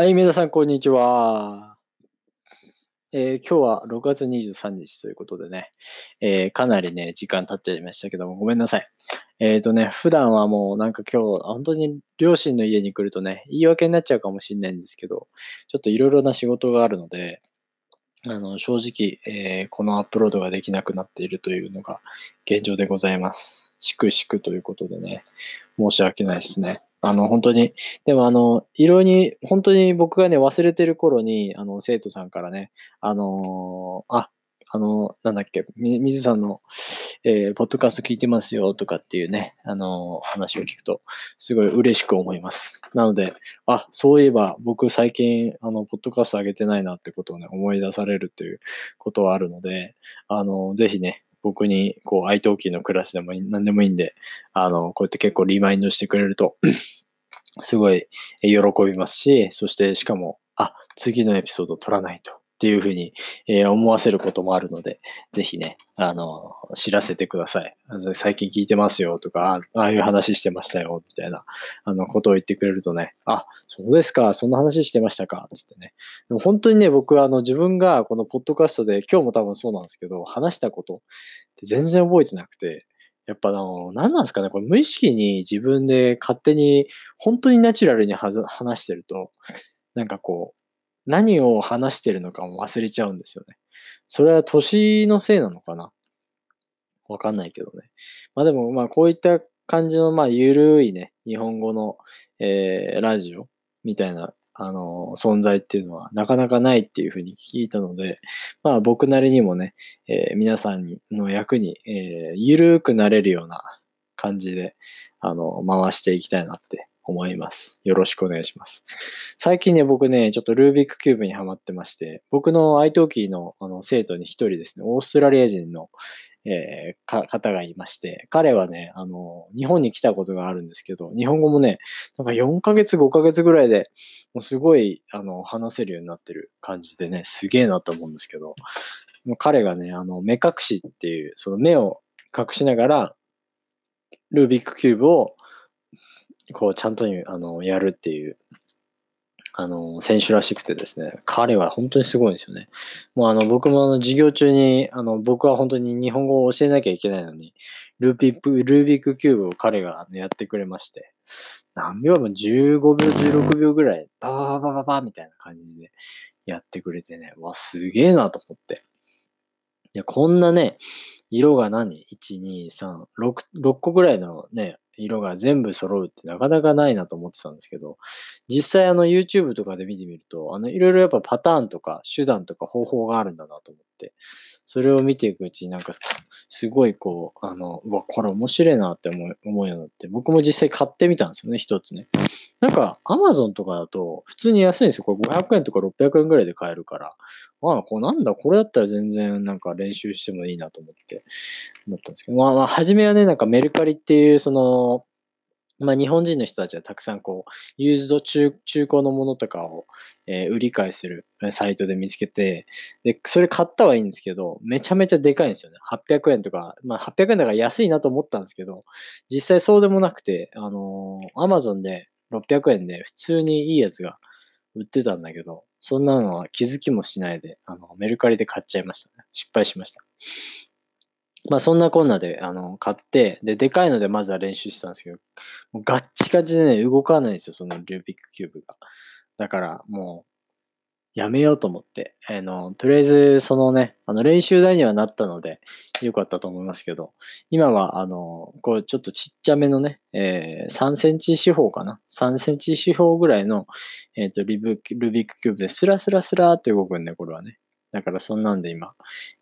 はい、皆さん、こんにちは。えー、今日は6月23日ということでね、えー、かなりね、時間経っちゃいましたけども、ごめんなさい。えっ、ー、とね、普段はもうなんか今日、本当に両親の家に来るとね、言い訳になっちゃうかもしれないんですけど、ちょっといろいろな仕事があるので、あの、正直、えこのアップロードができなくなっているというのが現状でございます。しくしくということでね、申し訳ないですね。あの、本当に、でもあの、いろいろに、本当に僕がね、忘れてる頃に、あの、生徒さんからね、あのー、あ、あの、なんだっけ、み、水さんの、えー、ポッドキャスト聞いてますよとかっていうね、あの、話を聞くと、すごい嬉しく思います。なので、あ、そういえば僕最近、あの、ポッドキャスト上げてないなってことをね、思い出されるということはあるので、あの、ぜひね、僕に、こう、愛登記のクラスでも何でもいいんで、あの、こうやって結構リマインドしてくれると すごい喜びますし、そしてしかも、あ、次のエピソード撮らないと。っていうふうに、え思わせることもあるので、ぜひね、あの、知らせてください。最近聞いてますよとか、ああいう話してましたよ、みたいな、あの、ことを言ってくれるとね、あ、そうですか、そんな話してましたか、つってね。でも本当にね、僕はあの、自分がこのポッドキャストで、今日も多分そうなんですけど、話したことって全然覚えてなくて、やっぱあの、何なんですかね、これ無意識に自分で勝手に、本当にナチュラルに話してると、なんかこう、何を話してるのかも忘れちゃうんですよね。それは年のせいなのかな？わかんないけどね。まあでも、まあこういった感じの、まあゆるいね、日本語の、えー、ラジオみたいな、あのー、存在っていうのはなかなかないっていうふうに聞いたので、まあ僕なりにもね、えー、皆さんの役に、えー、ゆるくなれるような感じで、あの、回していきたいなって思います。よろしくお願いします。最近ね、僕ね、ちょっとルービックキューブにハマってまして、僕の iTalki のあの生徒に一人ですね、オーストラリア人の、えー、方がいまして、彼はね、あの、日本に来たことがあるんですけど、日本語もね、なんか4ヶ月、5ヶ月ぐらいで、もうすごい、あの、話せるようになってる感じでね、すげえなと思うんですけど、彼がね、あの、目隠しっていう、その目を隠しながら、ルービックキューブをこう、ちゃんとに、あの、やるっていう、あの、選手らしくてですね、彼は本当にすごいんですよね。もうあの、僕もあの、授業中に、あの、僕は本当に日本語を教えなきゃいけないのに、ルーピック、ルービックキューブを彼がやってくれまして、何秒も15秒、16秒ぐらい、ババババババみたいな感じでやってくれてね、わ、すげえなと思って。で、こんなね、色が何 ?1、2、3、6、6個ぐらいのね、色が全部揃うってなかなかないなと思ってたんですけど、実際あの YouTube とかで見てみると、あのいろいろやっぱパターンとか手段とか方法があるんだなと思って、それを見ていくうちになんかすごいこう、あの、うわ、これ面白いなって思う思うようになって、僕も実際買ってみたんですよね、一つね。なんか Amazon とかだと普通に安いんですよ。これ500円とか600円ぐらいで買えるから、ああ、こうなんだ、これだったら全然なんか練習してもいいなと思って思ったんですけど、まあまあ、初めはね、なんかメルカリっていう、その、まあ日本人の人たちはたくさんこう、ユーズド中中古のものとかを、えー、売り買いするサイトで見つけて、で、それ買ったはいいんですけど、めちゃめちゃでかいんですよね。800円とか、まあ800円だから安いなと思ったんですけど、実際そうでもなくて、あのー、Amazon で600円で普通にいいやつが売ってたんだけど、そんなのは気づきもしないで、あの、メルカリで買っちゃいましたね。失敗しました。まあそんなこんなで、あの、買って、で、でかいのでまずは練習してたんですけど、もうガッチガチでね、動かないんですよ、そのルービックキューブが。だからもう、やめようと思って、あの、とりあえず、そのね、あの、練習台にはなったので、よかったと思いますけど、今は、あの、こう、ちょっとちっちゃめのね、えー、3センチ四方かな ?3 センチ四方ぐらいの、えっ、ー、と、リブ、ルビックキューブでスラスラスラーって動くんで、これはね。だからそんなんで今、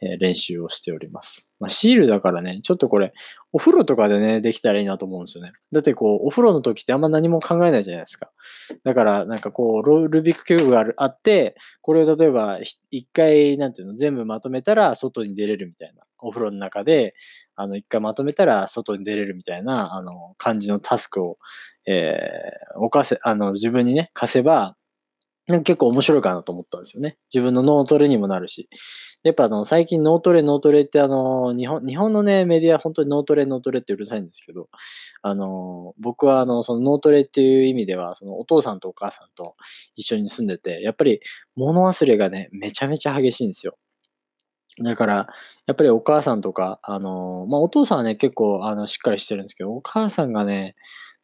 えー、練習をしております。まあ、シールだからね、ちょっとこれ、お風呂とかでね、できたらいいなと思うんですよね。だってこう、お風呂の時ってあんま何も考えないじゃないですか。だから、なんかこう、ルビックキューブがあって、これを例えば、一回、なんていうの、全部まとめたら外に出れるみたいな。お風呂の中で、あの、一回まとめたら外に出れるみたいな、あの、感じのタスクを、えー、犯せ、あの、自分にね、貸せば、なんか結構面白いかなと思ったんですよね。自分の脳トレにもなるし。やっぱあの、最近脳トレ、脳トレってあの、日本、日本のね、メディア本当に脳トレ、脳トレってうるさいんですけど、あの、僕はあの、その脳トレっていう意味では、そのお父さんとお母さんと一緒に住んでて、やっぱり物忘れがね、めちゃめちゃ激しいんですよ。だから、やっぱりお母さんとか、あの、まあ、お父さんはね、結構、あの、しっかりしてるんですけど、お母さんがね、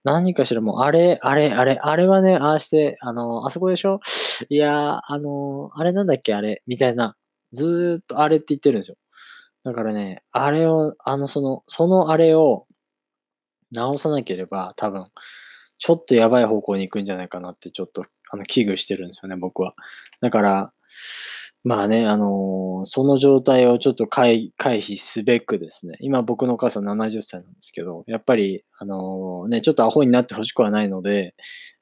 何かしらもう、あれ、あれ、あれ、あれはね、ああして、あの、あそこでしょ？いや、あの、あれなんだっけ、あれ、みたいな、ずーっとあれって言ってるんですよ。だからね、あれを、あの、その、そのあれを直さなければ、多分、ちょっとやばい方向に行くんじゃないかなって、ちょっと、あの、危惧してるんですよね、僕は。だから、まあね、あのー、その状態をちょっと回回避すべくですね、今僕のお母さん70歳なんですけど、やっぱり、あのー、ね、ちょっとアホになってほしくはないので、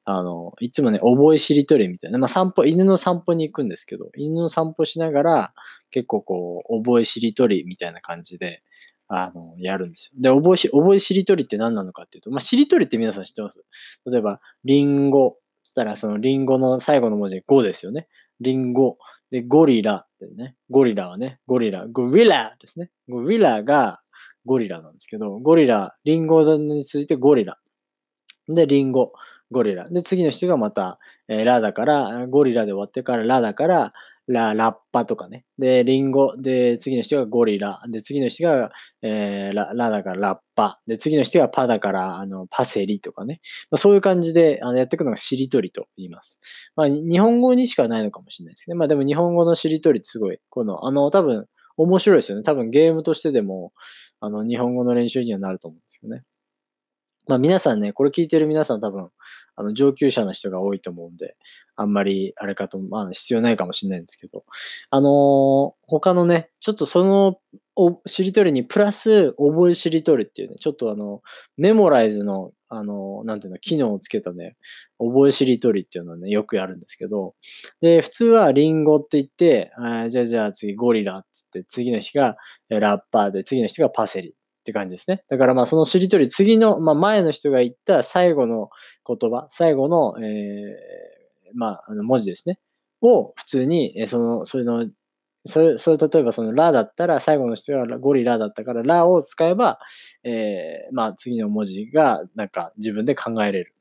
あの、いつもね、覚えしりとりみたいな、まあ散歩、犬の散歩に行くんですけど、犬の散歩しながら、結構こう、覚えしりとりみたいな感じで、あの、やるんですよ。で、覚えし、覚えしりとりって何なのかっていうと、まあ、しりとりって皆さん知ってます？例えば、リンゴ、つったらそのリンゴの最後の文字5ですよね。リンゴ。で、ゴリラってね、ゴリラはね、ゴリラ、ゴリラですね。ゴリラがゴリラなんですけど、ゴリラ、リンゴに続いてゴリラ。で、リンゴ、ゴリラ。で、次の人がまた、えー、ラだから、ゴリラで終わってからラだから、ラ、ラッパとかね。で、リンゴ。で、次の人がゴリラ。で、次の人が、えー、ラ、ラだからラッパ。で、次の人がパだから、あの、パセリとかね。まあ、そういう感じで、あの、やっていくのがしりとりと言います。まあ、日本語にしかないのかもしれないですけど、まあでも日本語のしりとりってすごい、この、あの、多分、面白いですよね。多分ゲームとしてでも、あの、日本語の練習にはなると思うんですよね。まあ皆さんね、これ聞いてる皆さん多分、あの、上級者の人が多いと思うんで、あんまり、あれかと、まあ、必要ないかもしれないんですけど、あのー、他のね、ちょっとその、お、しりとりにプラス、覚えしりとりっていうね、ちょっとあの、メモライズの、あの、なんていうの、機能をつけたね、覚えしりとりっていうのはね、よくやるんですけど、で、普通はリンゴって言って、あじゃあじゃあ次ゴリラって言って、次の日がラッパーで、次の人がパセリ。って感じですね。だからまあそのしりとり、次の、まあ前の人が言った最後の言葉、最後の、えー、まあ、あの文字ですね。を普通に、えー、その、それの、それ、それ例えばそのラだったら、最後の人がゴリラだったから、ラを使えば、えー、まあ次の文字がなんか自分で考えれる。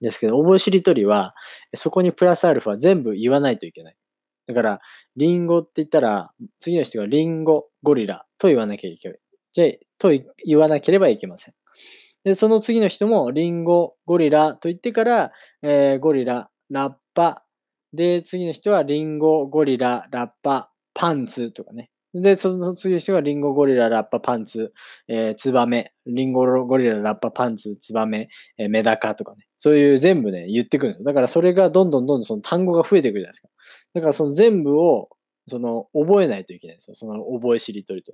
ですけど、覚えしりとりは、そこにプラスアルファ全部言わないといけない。だから、リンゴって言ったら、次の人がリンゴ、ゴリラと言わなきゃいけない。じゃと言わなければいけません。で、その次の人も、リンゴ、ゴリラと言ってから、えー、ゴリラ、ラッパ。で、次の人は、リンゴ、ゴリラ、ラッパ、パンツとかね。で、その次の人がリンゴ、ゴリラ、ラッパ、パンツ、えー、ツバメ。リンゴ、ゴリラ、ラッパ、パンツ、ツバメ、えー、メダカとかね。そういう全部ね、言ってくるんですよ。だからそれがどんどんどんどんその単語が増えていくじゃないですか。だからその全部を、その、覚えないといけないんですよ。その、覚えしりとりと。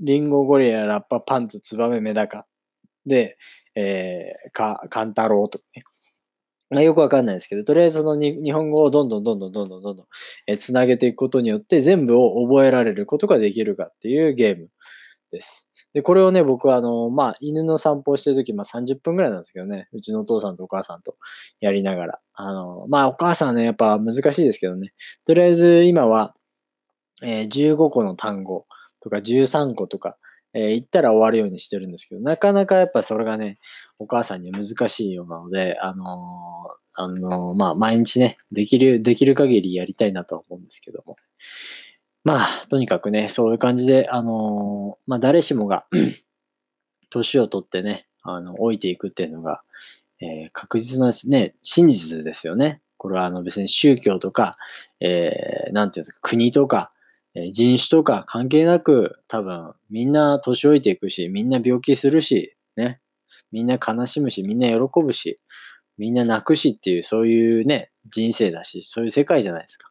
リンゴゴリラ、ラッパ、パンツ、ツバメ、メダカ。で、えー、か、カンタロウとかね。まあ、よくわかんないですけど、とりあえずその日本語をどんどんどんどんどんどんどんどん、えー、つなげていくことによって全部を覚えられることができるかっていうゲームです。で、これをね、僕はあの、まあ、犬の散歩をしてるとき、まあ30分くらいなんですけどね、うちのお父さんとお母さんとやりながら。あの、まあ、お母さんはね、やっぱ難しいですけどね。とりあえず今は、えー、15個の単語とか13個とか、えー、言ったら終わるようにしてるんですけど、なかなかやっぱそれがね、お母さんには難しいようなので、あのー、あのー、まあ、毎日ね、できる、できる限りやりたいなとは思うんですけども。まあ、とにかくね、そういう感じで、あのまあ、誰しもが 年を取ってね、あの、老いていくっていうのが、えー、確実なね、真実ですよね。これはあの別に宗教とか、えー、なんていうんですか、国とか、え人種とか関係なく、多分みんな年老いていくし、みんな病気するし、ね。みんな悲しむし、みんな喜ぶし、みんな泣くしっていう、そういうね、人生だし、そういう世界じゃないですか。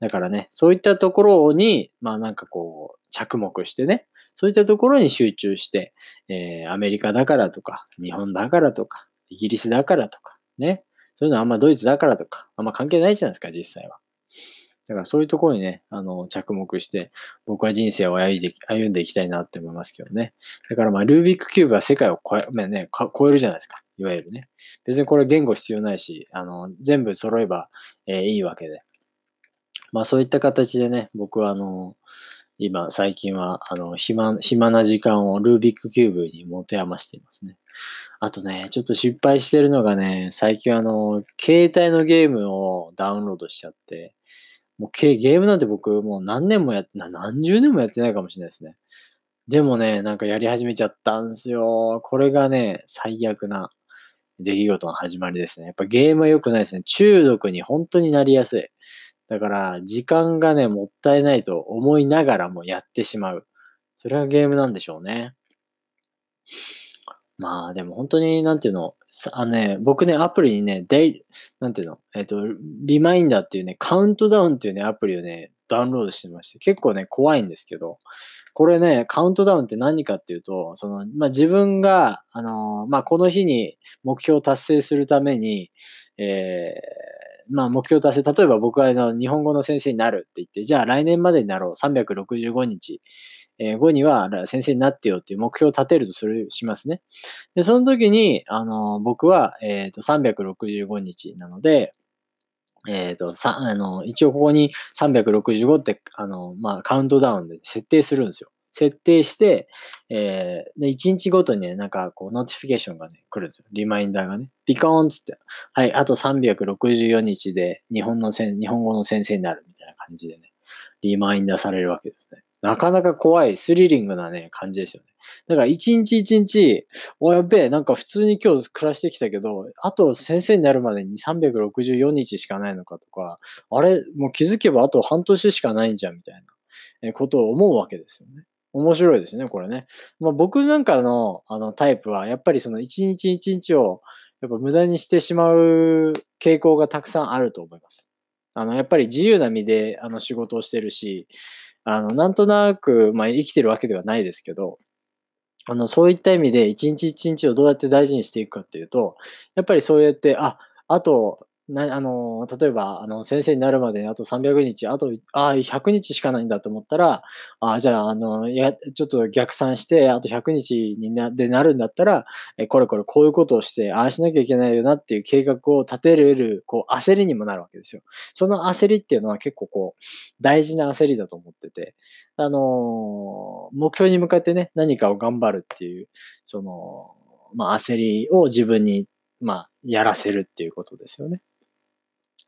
だからね、そういったところに、まあなんかこう、着目してね、そういったところに集中して、えー、アメリカだからとか、日本だからとか、イギリスだからとか、ね。そういうのはあんまドイツだからとか、あんま関係ないじゃないですか、実際は。だからそういうところにね、あの、着目して、僕は人生を歩んで歩んでいきたいなって思いますけどね。だからまあ、ルービックキューブは世界を超え、まあね、超えるじゃないですか。いわゆるね。別にこれ言語必要ないし、あの、全部揃えば、えー、いいわけで。まあそういった形でね、僕はあの、今、最近は、あの、暇、暇な時間をルービックキューブに持て余していますね。あとね、ちょっと失敗してるのがね、最近あの、携帯のゲームをダウンロードしちゃって、もうゲームなんて僕もう何年もやって、何十年もやってないかもしれないですね。でもね、なんかやり始めちゃったんですよ。これがね、最悪な出来事の始まりですね。やっぱゲームは良くないですね。中毒に本当になりやすい。だから、時間がね、もったいないと思いながらもやってしまう。それがゲームなんでしょうね。まあ、でも本当に、なんていうの、あのね、僕ね、アプリにね、デイ、なんていうの、えっ、ー、と、リマインダーっていうね、カウントダウンっていうね、アプリをね、ダウンロードしてまして、結構ね、怖いんですけど、これね、カウントダウンって何かっていうと、その、まあ、自分が、あのー、まあ、この日に目標を達成するために、えー、まあ、目標達成、例えば僕はあの日本語の先生になるって言って、じゃあ来年までになろう、365日、えー、後には先生になってよっていう目標を立てるとする、しますね。で、その時に、あの、僕は、えっ、と、365日なので、えっ、ー、と、さ、あの、一応ここに365って、あの、まあ、カウントダウンで設定するんですよ。設定して、えー、で、1日ごとにね、なんかこう、 notification がね、来るんですよ。リマインダーがね。ピコーンつって、はい、あと364日で日本のせん、日本語の先生になるみたいな感じでね、リマインダーされるわけですね。なかなか怖い、スリリングなね、感じですよね。だから一日一日、おやべえ、なんか普通に今日暮らしてきたけど、あと先生になるまでに364日しかないのかとか、あれ、もう気づけばあと半年しかないんじゃんみたいなことを思うわけですよね。面白いですね、これね。まあ、僕なんかのあのタイプは、やっぱりその一日一日をやっぱ無駄にしてしまう傾向がたくさんあると思います。あの、やっぱり自由な身であの仕事をしてるし、あの、なんとなく、まあ、生きてるわけではないですけど、あの、そういった意味で、一日一日をどうやって大事にしていくかっていうと、やっぱりそうやって、あ、あと、なあの、例えば、あの、先生になるまでにあと300日、あと、あ、100日しかないんだと思ったら、あ、じゃあ、あの、や、ちょっと逆算して、あと100日にな、でなるんだったら、え、これこれこういうことをして、ああしなきゃいけないよなっていう計画を立てれる、こう、焦りにもなるわけですよ。その焦りっていうのは結構こう、大事な焦りだと思ってて、あの、目標に向かってね、何かを頑張るっていう、その、まあ、焦りを自分に、まあ、やらせるっていうことですよね。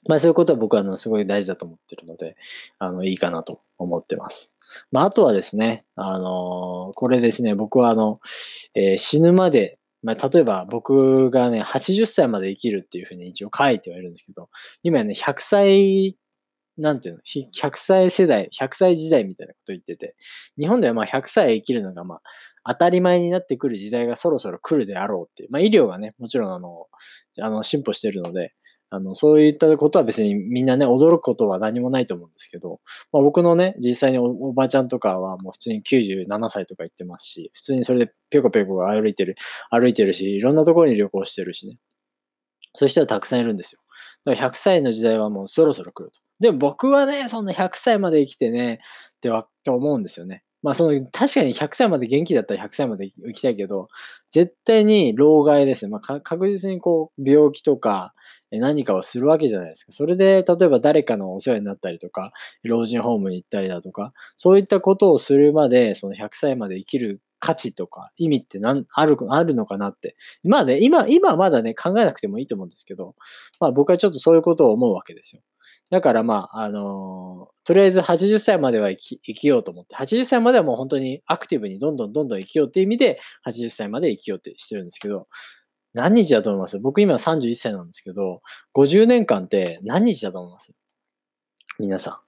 まあそういうことは僕はあのすごい大事だと思ってるので、あの、いいかなと思ってます。まああとはですね、あのこれですね、僕はあの、えー、死ぬまで、まあ例えば僕がね、80歳まで生きるっていうふうに一応書いてはいるんですけど、今ね、100歳なんていうの、100歳世代、100歳時代みたいなこと言ってて、日本ではまあ100歳生きるのがまあ当たり前になってくる時代がそろそろ来るであろうっていう、まあ医療がね、もちろんあの、あの進歩してるので、あの、そういったことは別にみんなね、驚くことは何もないと思うんですけど、まあ、僕のね、実際におばあちゃんとかはもう普通に97歳とか言ってますし、普通にそれでぴょこぴょこ歩いてる、歩いてるし、いろんなところに旅行してるしね。そういう人はたくさんいるんですよ。だから100歳の時代はもうそろそろ来ると。でも僕はね、そんな100歳まで生きてね、っては、と思うんですよね。まあその、確かに100歳まで元気だったら100歳まで生きたいけど、絶対に老害ですね。まあ確実にこう、病気とか、何かをするわけじゃないですか。それで、例えば誰かのお世話になったりとか、老人ホームに行ったりだとか、そういったことをするまで、その100歳まで生きる価値とか意味って何あるあるのかなって。まあね、今、今はまだね、考えなくてもいいと思うんですけど、まあ僕はちょっとそういうことを思うわけですよ。だからまあ、あのー、とりあえず80歳までは生き生きようと思って、80歳まではもう本当にアクティブにどんどんどんどん生きようっていう意味で、80歳まで生きようってしてるんですけど、何日だと思います？僕今31歳なんですけど、50年間って何日だと思います？皆さ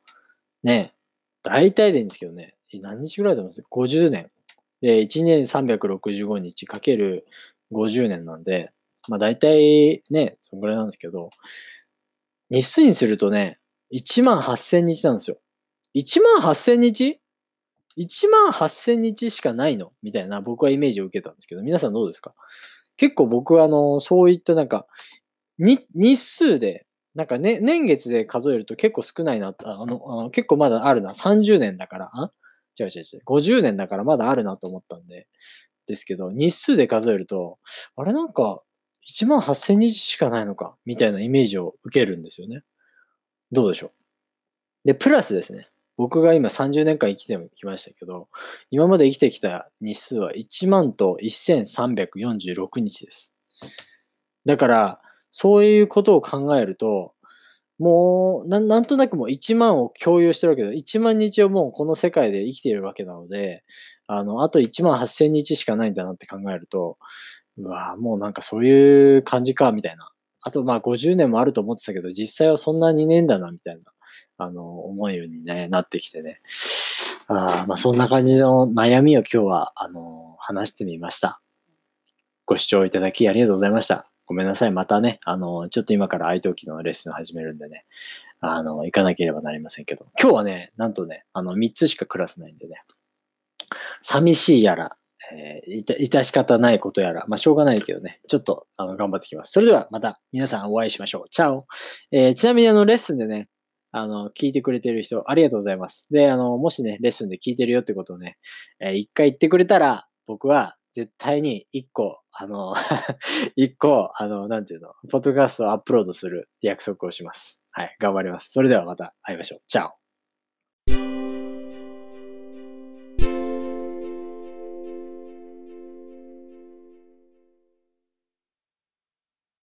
ん。ね大体でいいんですけどね。何日ぐらいだと思います ?50 年。で、1年365日かける50年なんで、まあ大体ね、そのぐらいなんですけど、日数にするとね、1万8000日なんですよ。1万8000日 ?1 万8000日しかないの？みたいな僕はイメージを受けたんですけど、皆さんどうですか？結構僕はあの、そういったなんか、日数で、なんかね、年月で数えると結構少ないな、あの、あの結構まだあるな、30年だから、あ？違う違う違う、50年だからまだあるなと思ったんで、ですけど、日数で数えると、あれなんか、1万8000日しかないのか、みたいなイメージを受けるんですよね。どうでしょう？で、プラスですね。僕が今30年間生きてきましたけど、今まで生きてきた日数は1万と1346日です。だから、そういうことを考えると、もうな、なんとなくもう1万を共有してるわけだ。1万日をもうこの世界で生きているわけなので、あの、あと1万8000日しかないんだなって考えると、うわもうなんかそういう感じか、みたいな。あとまあ50年もあると思ってたけど、実際はそんなにねえんだな、みたいな、あの、思うように、ね、なってきてね。あまあそんな感じの悩みを今日は、あの、話してみました。ご視聴いただきありがとうございました。ごめんなさい。またね、あの、ちょっと今から愛登記のレッスン始めるんでね、あの、行かなければなりませんけど、今日はね、なんとね、あの、3つしかクラスないんでね、寂しいやら、えー、いた、致し方ないことやら、まあ、しょうがないけどね、ちょっと、あの、頑張ってきます。それでは、また、皆さんお会いしましょう。チャオ。えー、ちなみに、あの、レッスンでね、あの、聞いてくれてる人、ありがとうございます。で、あの、もしね、レッスンで聞いてるよってことをね、えー、一回言ってくれたら、僕は、絶対に一個、あの 一個、あの、なんていうの、ポッドキャストをアップロードする約束をします。はい、頑張ります。それではまた会いましょう。チャオ